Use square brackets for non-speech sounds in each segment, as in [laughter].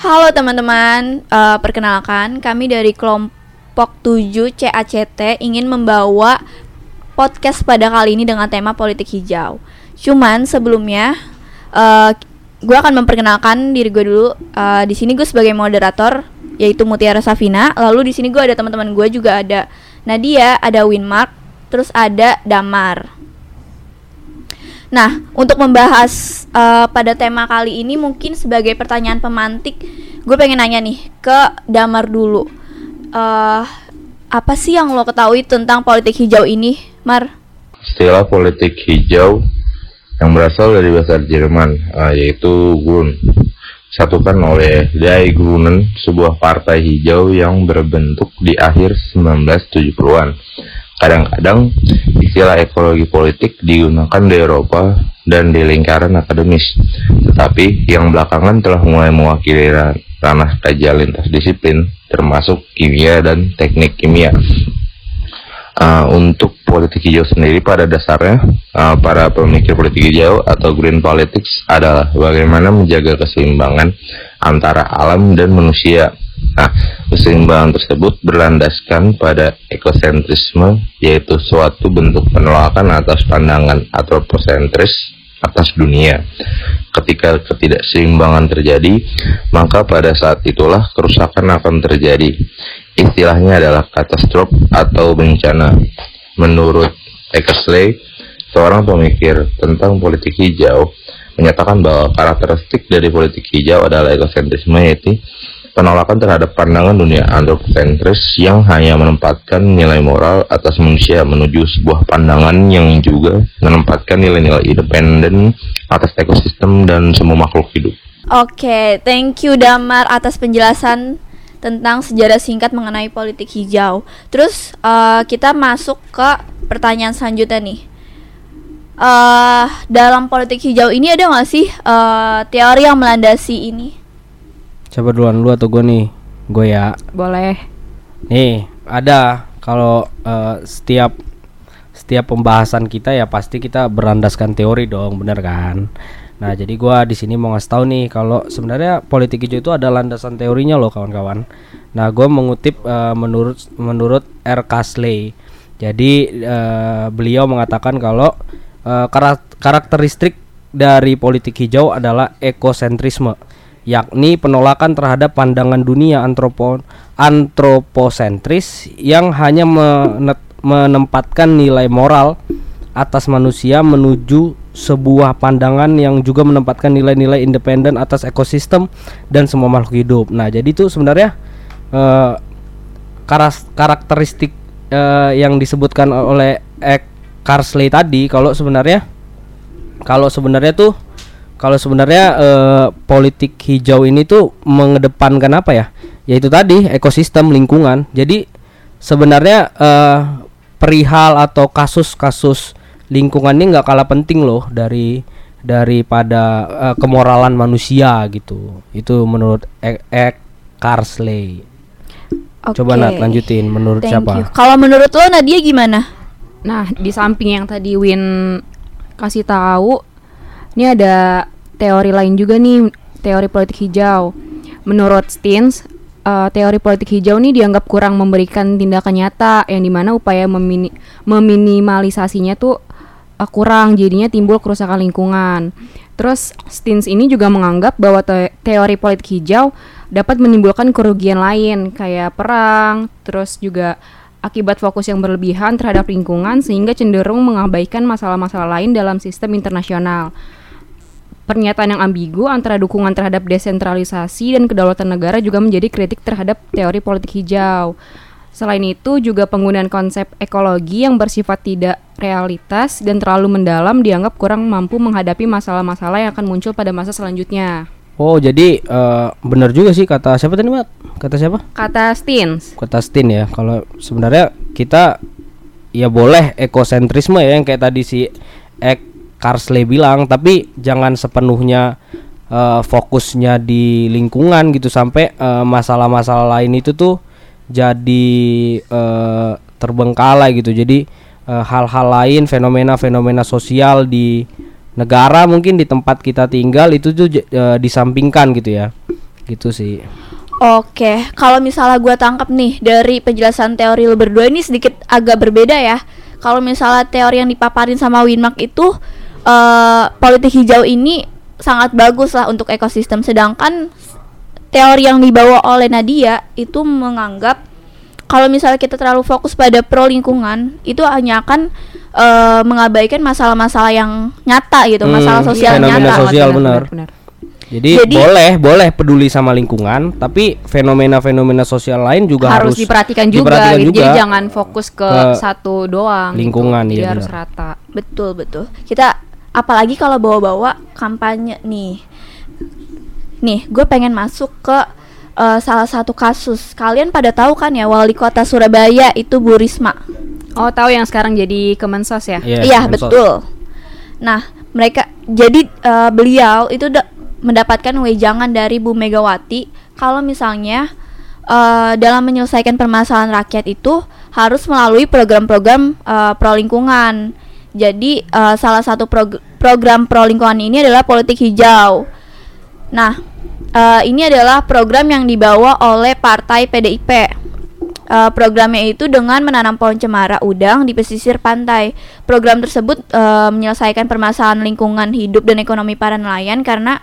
Halo teman-teman, uh, perkenalkan kami dari kelompok 7 CACT ingin membawa podcast pada kali ini dengan tema politik hijau. Cuman sebelumnya uh, gue akan memperkenalkan diri gue dulu. Uh, di sini gue sebagai moderator yaitu Mutiara Safina. Lalu di sini gue ada teman-teman gue juga ada Nadia, ada Winmark, terus ada Damar. Nah, untuk membahas uh, pada tema kali ini mungkin sebagai pertanyaan pemantik, gue pengen nanya nih ke Damar dulu. Uh, apa sih yang lo ketahui tentang politik hijau ini, Mar? Istilah politik hijau yang berasal dari bahasa Jerman, uh, yaitu Grün. Satukan oleh Die Grünen, sebuah partai hijau yang berbentuk di akhir 1970-an Kadang-kadang istilah ekologi politik digunakan di Eropa dan di lingkaran akademis, tetapi yang belakangan telah mulai mewakili ranah kajian lintas disiplin, termasuk kimia dan teknik kimia. Uh, untuk politik hijau sendiri pada dasarnya uh, para pemikir politik hijau atau green politics adalah bagaimana menjaga keseimbangan antara alam dan manusia Nah, keseimbangan tersebut berlandaskan pada ekosentrisme, yaitu suatu bentuk penolakan atas pandangan antroposentris atas dunia. Ketika ketidakseimbangan terjadi, maka pada saat itulah kerusakan akan terjadi. Istilahnya adalah katastrof atau bencana. Menurut Eckersley, seorang pemikir tentang politik hijau, menyatakan bahwa karakteristik dari politik hijau adalah ekosentrisme yaitu penolakan terhadap pandangan dunia antropocentris yang hanya menempatkan nilai moral atas manusia menuju sebuah pandangan yang juga menempatkan nilai-nilai independen atas ekosistem dan semua makhluk hidup. Oke, okay, thank you Damar atas penjelasan tentang sejarah singkat mengenai politik hijau. Terus uh, kita masuk ke pertanyaan selanjutnya nih. Uh, dalam politik hijau ini ada nggak sih uh, teori yang melandasi ini? Coba duluan lu atau gue nih? Gue ya. Boleh. Nih, ada kalau uh, setiap setiap pembahasan kita ya pasti kita berandaskan teori dong, bener kan? Nah, jadi gua di sini mau ngasih tahu nih kalau sebenarnya politik hijau itu ada landasan teorinya loh kawan-kawan. Nah, gua mengutip uh, menurut menurut R. Casley. Jadi uh, beliau mengatakan kalau uh, karakteristik dari politik hijau adalah ekosentrisme yakni penolakan terhadap pandangan dunia antropo antroposentris yang hanya menempatkan nilai moral atas manusia menuju sebuah pandangan yang juga menempatkan nilai-nilai independen atas ekosistem dan semua makhluk hidup. Nah, jadi itu sebenarnya uh, karakteristik uh, yang disebutkan oleh Ek Carsley tadi kalau sebenarnya kalau sebenarnya tuh kalau sebenarnya uh, politik hijau ini tuh mengedepankan apa ya? Yaitu tadi ekosistem lingkungan. Jadi sebenarnya uh, perihal atau kasus-kasus lingkungan ini nggak kalah penting loh dari daripada uh, kemoralan manusia gitu. Itu menurut Ek, Ek Carsley. Okay. Coba Nat lanjutin menurut Thank siapa? Kalau menurut lo Nadia gimana? Nah, di samping yang tadi Win kasih tahu ini ada teori lain juga nih, teori politik hijau. Menurut Stins, uh, teori politik hijau ini dianggap kurang memberikan tindakan nyata yang di mana upaya memini meminimalisasinya tuh uh, kurang, jadinya timbul kerusakan lingkungan. Terus Stins ini juga menganggap bahwa te teori politik hijau dapat menimbulkan kerugian lain kayak perang, terus juga akibat fokus yang berlebihan terhadap lingkungan sehingga cenderung mengabaikan masalah-masalah lain dalam sistem internasional pernyataan yang ambigu antara dukungan terhadap desentralisasi dan kedaulatan negara juga menjadi kritik terhadap teori politik hijau. Selain itu, juga penggunaan konsep ekologi yang bersifat tidak realitas dan terlalu mendalam dianggap kurang mampu menghadapi masalah-masalah yang akan muncul pada masa selanjutnya. Oh, jadi uh, benar juga sih kata siapa tadi, Mat? Kata siapa? Kata Stins. Kata Stin ya. Kalau sebenarnya kita ya boleh ekosentrisme ya yang kayak tadi si ek Carsley bilang tapi jangan sepenuhnya uh, fokusnya di lingkungan gitu sampai masalah masalah-masalah lain itu tuh jadi uh, terbengkalai gitu. Jadi eh, hal-hal lain fenomena-fenomena sosial di negara mungkin di tempat kita tinggal itu tuh eh, disampingkan gitu ya. Gitu sih. Oke, kalau misalnya gue tangkap nih dari penjelasan teori lu berdua ini sedikit agak berbeda ya. Kalau misalnya teori yang dipaparin sama Winmark itu eh, politik hijau ini sangat bagus lah untuk ekosistem, sedangkan teori yang dibawa oleh Nadia itu menganggap kalau misalnya kita terlalu fokus pada pro lingkungan itu hanya akan eh, mengabaikan masalah-masalah yang nyata gitu, Hmm, masalah sosial fenomena nyata. sosial, benar. jadi, Jadi- boleh boleh peduli sama lingkungan tapi fenomena-fenomena sosial lain juga harus, harus, diperhatikan juga diperhatikan gitu. juga. Jadi jangan fokus ke, ke satu doang. lingkungan, gitu. Jadi iya, harus benar. rata. Betul betul. Kita apalagi kalau bawa-bawa kampanye nih. Nih, gue pengen masuk ke eh, salah satu kasus. Kalian pada tahu kan ya wali kota Surabaya itu Bu Risma. Oh, tahu yang sekarang jadi Kemensos ya? Iya, Iya mensos. betul. Nah mereka jadi eh, beliau itu da- mendapatkan wejangan dari Bu Megawati kalau misalnya eh, dalam menyelesaikan permasalahan rakyat itu harus melalui program-program eh, pro lingkungan. Jadi eh, salah satu prog- program pro lingkungan ini adalah politik hijau. Nah eh, ini adalah program yang dibawa oleh Partai PDIP. Eh, programnya itu dengan menanam pohon cemara udang di pesisir pantai. Program tersebut eh, menyelesaikan permasalahan lingkungan hidup dan ekonomi para nelayan karena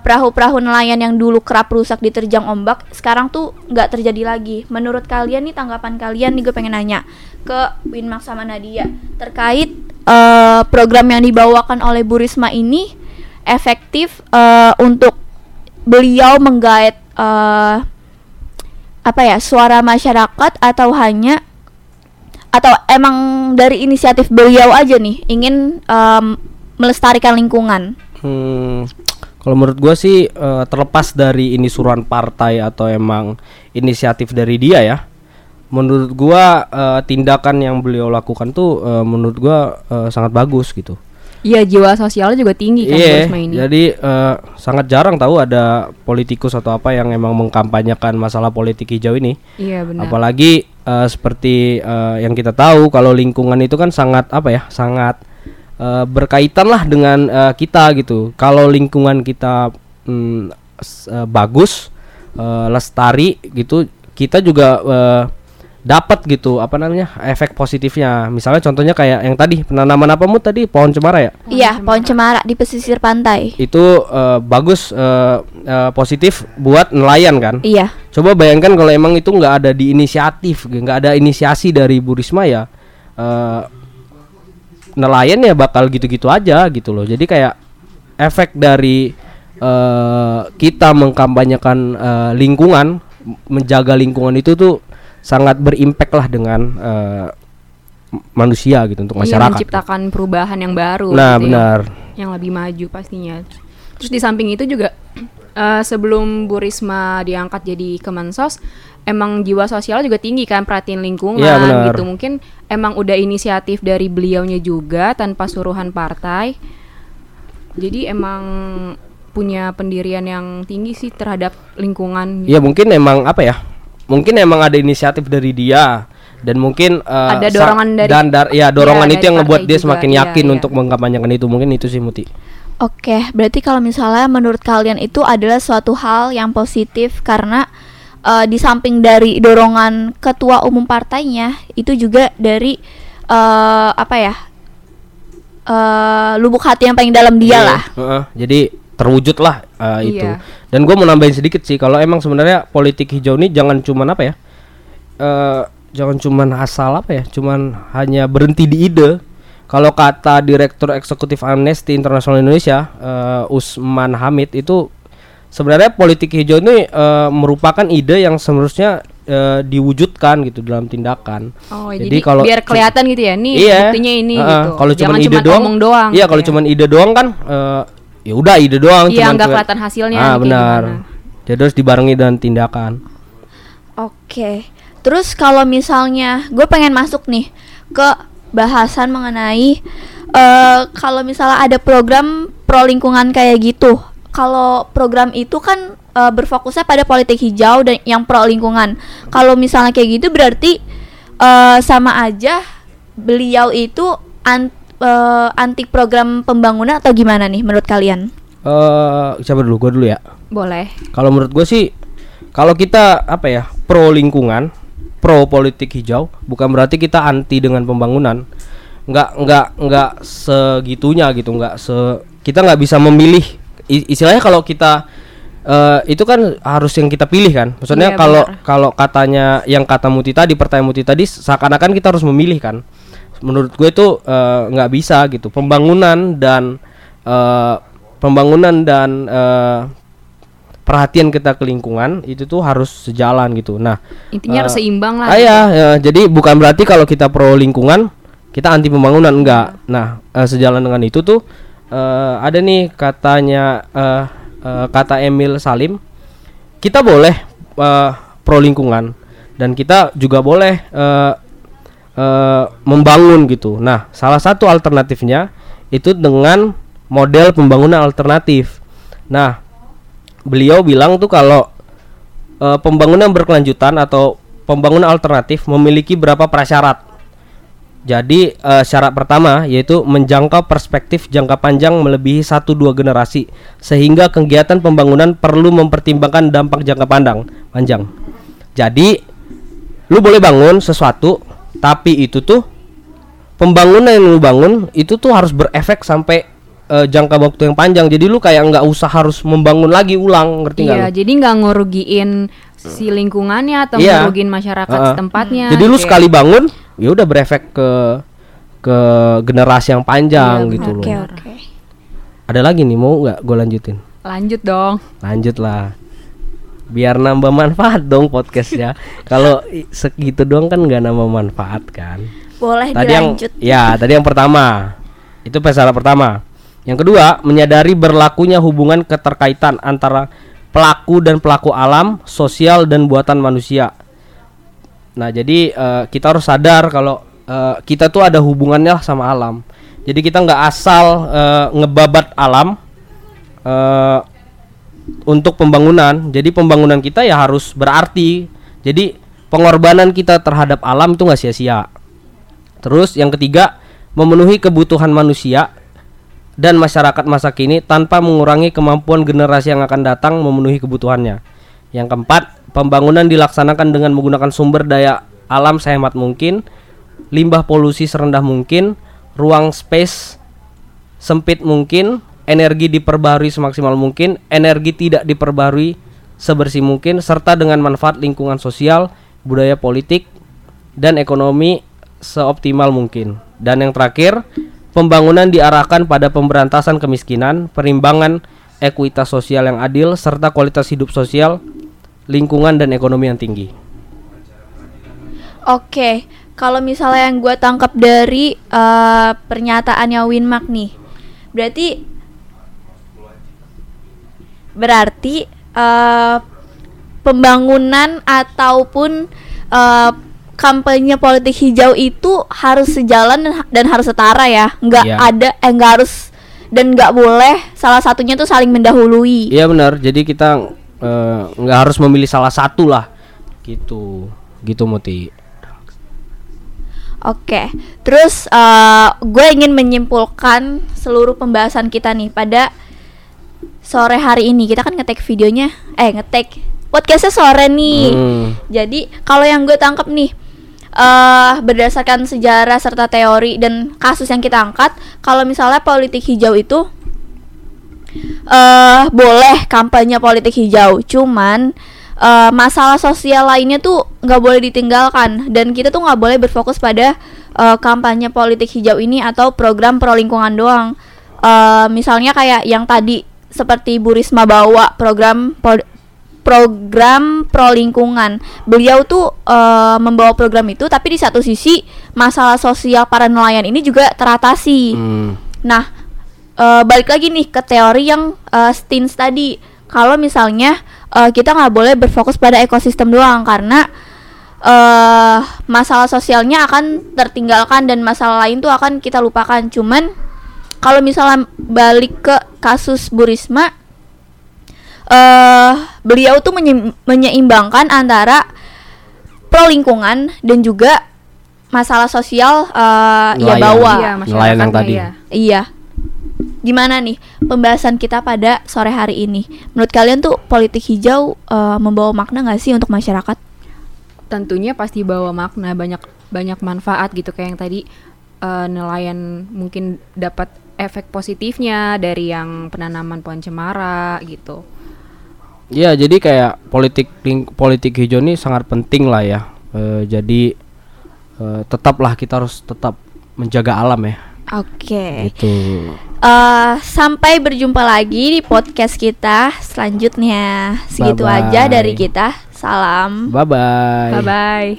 perahu-perahu nelayan yang dulu kerap rusak diterjang ombak sekarang tuh nggak terjadi lagi. Menurut kalian nih tanggapan kalian nih gue pengen nanya ke Winmark sama Nadia terkait eh, program yang dibawakan oleh Bu Risma ini efektif eh, untuk beliau menggait eh, apa ya suara masyarakat atau hanya atau emang dari inisiatif beliau aja nih ingin em, melestarikan lingkungan Hmm, kalau menurut gua sih eh, terlepas dari ini suruhan partai atau emang inisiatif dari dia ya. Menurut gua eh, tindakan yang beliau lakukan tuh eh, menurut gua eh, sangat bagus gitu. Iya, jiwa sosialnya juga tinggi kan Risma ini. jadi eh, sangat jarang tahu ada politikus atau apa yang emang mengkampanyekan masalah politik hijau ini. Iya, benar. Apalagi eh, seperti eh, yang kita tahu kalau lingkungan itu kan sangat apa ya, sangat eh, berkaitan lah dengan eh, kita gitu. Kalau lingkungan kita mm, eh, bagus, eh, lestari gitu, kita juga eh, dapat gitu apa namanya efek positifnya. Misalnya contohnya kayak yang tadi penanaman apa mu tadi pohon cemara ya? iya pohon cemara di pesisir pantai Itu eh, bagus eh, eh, positif buat nelayan kan? iya Coba bayangkan kalau emang itu nggak ada di inisiatif, nggak ada inisiasi dari Bu Risma ya, eh, nelayan ya bakal gitu-gitu aja gitu loh. Jadi kayak efek dari eh, kita mengkampanyekan eh, lingkungan, menjaga lingkungan itu tuh sangat berimpact lah dengan m- manusia gitu untuk Iya, masyarakat. menciptakan perubahan yang baru. Nah gitu ya. benar. yang lebih maju pastinya. Terus di samping itu juga [clears throat] eh, sebelum Bu Risma diangkat jadi Kemensos, emang jiwa sosial juga tinggi kan perhatiin lingkungan Iya, benar. gitu. Mungkin emang udah inisiatif dari beliaunya juga tanpa suruhan partai. Jadi emang punya pendirian yang tinggi sih terhadap lingkungan. Iya mungkin emang apa ya? Mungkin emang ada inisiatif dari dia dan mungkin eh, Ada dorongan dari- dan dar- ya dorongan Iya, itu yang ngebuat dia juga, semakin iya, yakin iya. untuk mengkampanyekan itu mungkin itu sih Muti. Oke, berarti kalau misalnya menurut kalian itu adalah suatu hal yang positif karena eh, di samping dari dorongan ketua umum partainya itu juga dari eh, apa ya eh, lubuk hati yang paling dalam dia Iya, lah. heeh, jadi terwujud lah eh, itu. Dan gue mau nambahin sedikit sih kalau emang sebenarnya politik hijau ini jangan cuman apa ya? eh jangan cuman asal apa ya? Cuman hanya berhenti di ide. Kalau kata Direktur Eksekutif Amnesty International Indonesia, eh, Usman Hamid itu sebenarnya politik hijau ini eh, merupakan ide yang seharusnya eh, diwujudkan gitu dalam tindakan. Oh, Jadi jadi, kalau biar kelihatan gitu ya, nih iya, buktinya ini heeh, gitu. Kalau cuma ide cuman doang, doang. Iya, gitu kalau ya. cuma ide doang kan, eh, ya udah ide doang. Iya, cuman nggak kelihatan hasilnya Ah, benar. gimana. Jadi harus dibarengi dengan tindakan. Oke. Terus kalau misalnya gue pengen masuk nih ke bahasan mengenai eh kalau misalnya ada program pro lingkungan kayak gitu. Kalau program itu kan eh, berfokusnya pada politik hijau dan yang pro lingkungan. Kalau misalnya kayak gitu berarti eh sama aja beliau itu an- eh, anti program pembangunan atau gimana nih menurut kalian? Eh, siapa dulu? Gue dulu ya. Boleh. Kalau menurut gue sih, kalau kita apa ya pro lingkungan, pro politik hijau, bukan berarti kita anti dengan pembangunan. Nggak nggak nggak segitunya gitu, nggak se kita nggak bisa memilih. I- istilahnya kalau kita eh, itu kan harus yang kita pilih kan. Maksudnya Iya, kalau benar. kalau katanya yang kata Muti tadi, pertanyaan Muti tadi, seakan-akan kita harus memilih kan. Menurut gue itu eh, nggak bisa gitu. Pembangunan dan eh, pembangunan dan eh, perhatian kita ke lingkungan itu tuh harus sejalan gitu. Nah, Intinya harus Eh, seimbang lah. ah, ya, ya, jadi bukan berarti kalau kita pro lingkungan kita anti pembangunan enggak. Nah, eh, sejalan dengan itu tuh eh, ada nih katanya eh, eh, kata Emil Salim, kita boleh eh, pro lingkungan dan kita juga boleh eh, eh, membangun gitu. Nah, salah satu alternatifnya itu dengan model pembangunan alternatif. Nah, beliau bilang tuh kalau eh, pembangunan berkelanjutan atau pembangunan alternatif memiliki berapa prasyarat. Jadi eh, syarat pertama yaitu menjangkau perspektif jangka panjang melebihi satu dua generasi sehingga kegiatan pembangunan perlu mempertimbangkan dampak jangka pandang panjang. Jadi lu boleh bangun sesuatu tapi itu tuh pembangunan yang lu bangun itu tuh harus berefek sampai eh, jangka waktu yang panjang. Jadi lu kayak nggak usah harus membangun lagi ulang, ngerti nggak? Iya, lu? jadi nggak ngerugiin si lingkungannya atau Iya. ngerugiin masyarakat Heeh. setempatnya. Jadi lu Kayak- sekali bangun, ya udah berefek ke ke generasi yang panjang Iya, gitu Oke, loh. oke. Ada lagi nih mau nggak gue lanjutin? lanjut dong. Lanjut lah. Biar nambah manfaat dong podcastnya. [laughs] Kalau segitu doang kan nggak nambah manfaat kan. Boleh Tadi yang dilanjut. ya tadi yang pertama itu pesalah pertama. Yang kedua menyadari berlakunya hubungan keterkaitan antara pelaku dan pelaku alam, sosial dan buatan manusia. Nah jadi eh, kita harus sadar kalau eh, kita tuh ada hubungannya sama alam. Jadi kita nggak asal eh, ngebabat alam eh, untuk pembangunan. Jadi pembangunan kita ya harus berarti. Jadi pengorbanan kita terhadap alam itu nggak sia-sia. Terus yang ketiga, memenuhi kebutuhan manusia dan masyarakat masa kini tanpa mengurangi kemampuan generasi yang akan datang memenuhi kebutuhannya. Yang keempat, pembangunan dilaksanakan dengan menggunakan sumber daya alam sehemat mungkin, limbah polusi serendah mungkin, ruang space sempit mungkin, energi diperbarui semaksimal mungkin, energi tidak diperbarui sebersih mungkin, serta dengan manfaat lingkungan sosial, budaya politik, dan ekonomi seoptimal mungkin. Dan yang terakhir, pembangunan diarahkan pada pemberantasan kemiskinan, perimbangan ekuitas sosial yang adil, serta kualitas hidup sosial, lingkungan dan ekonomi yang tinggi. Oke, kalau misalnya yang gue tangkap dari eh, pernyataannya Winmark nih, berarti berarti eh, pembangunan ataupun eh, kampanye politik hijau itu harus sejalan dan, dan harus setara ya, nggak Iya. ada eh nggak harus dan nggak boleh salah satunya tuh saling mendahului. Iya benar. Jadi kita eh, nggak harus memilih salah satu lah, gitu, gitu Muti. Oke, terus eh, gue ingin menyimpulkan seluruh pembahasan kita nih pada sore hari ini. Kita kan ngetek videonya, eh ngetek podcastnya sore nih. Hmm. Jadi kalau yang gue tangkap nih, eh berdasarkan sejarah serta teori dan kasus yang kita angkat, kalau misalnya politik hijau itu eh boleh kampanye politik hijau, cuman eh, masalah sosial lainnya tuh nggak boleh ditinggalkan dan kita tuh nggak boleh berfokus pada eh, kampanye politik hijau ini atau program pro lingkungan doang. Eh, misalnya kayak yang tadi seperti Bu Risma bawa program po- program pro lingkungan. Beliau tuh eh, membawa program itu, tapi di satu sisi masalah sosial para nelayan ini juga teratasi. Hmm. Nah, eh, balik lagi nih ke teori yang eh, Stins tadi. Kalau misalnya eh, kita nggak boleh berfokus pada ekosistem doang karena eh masalah sosialnya akan tertinggalkan dan masalah lain tuh akan kita lupakan. Cuman kalau misalnya balik ke kasus Bu Risma, eh beliau tuh menye- menyeimbangkan antara pro lingkungan dan juga masalah sosial eh, ya bawa. Iya, Nelayan yang tadi. ya. Iya. Gimana nih pembahasan kita pada sore hari ini? Menurut kalian tuh politik hijau eh, membawa makna nggak sih untuk masyarakat? tentunya pasti bawa makna banyak banyak manfaat gitu kayak yang tadi eh, nelayan mungkin dapat efek positifnya dari yang penanaman pohon cemara gitu. Iya, jadi kayak politik politik hijau ini sangat penting lah ya. Eh, jadi eh, tetaplah kita harus tetap menjaga alam ya. Oke. Gitu. Eh, sampai berjumpa lagi di podcast kita selanjutnya. Segitu Bye-bye. aja dari kita. Salam. Bye bye. Bye bye.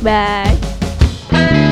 Bye.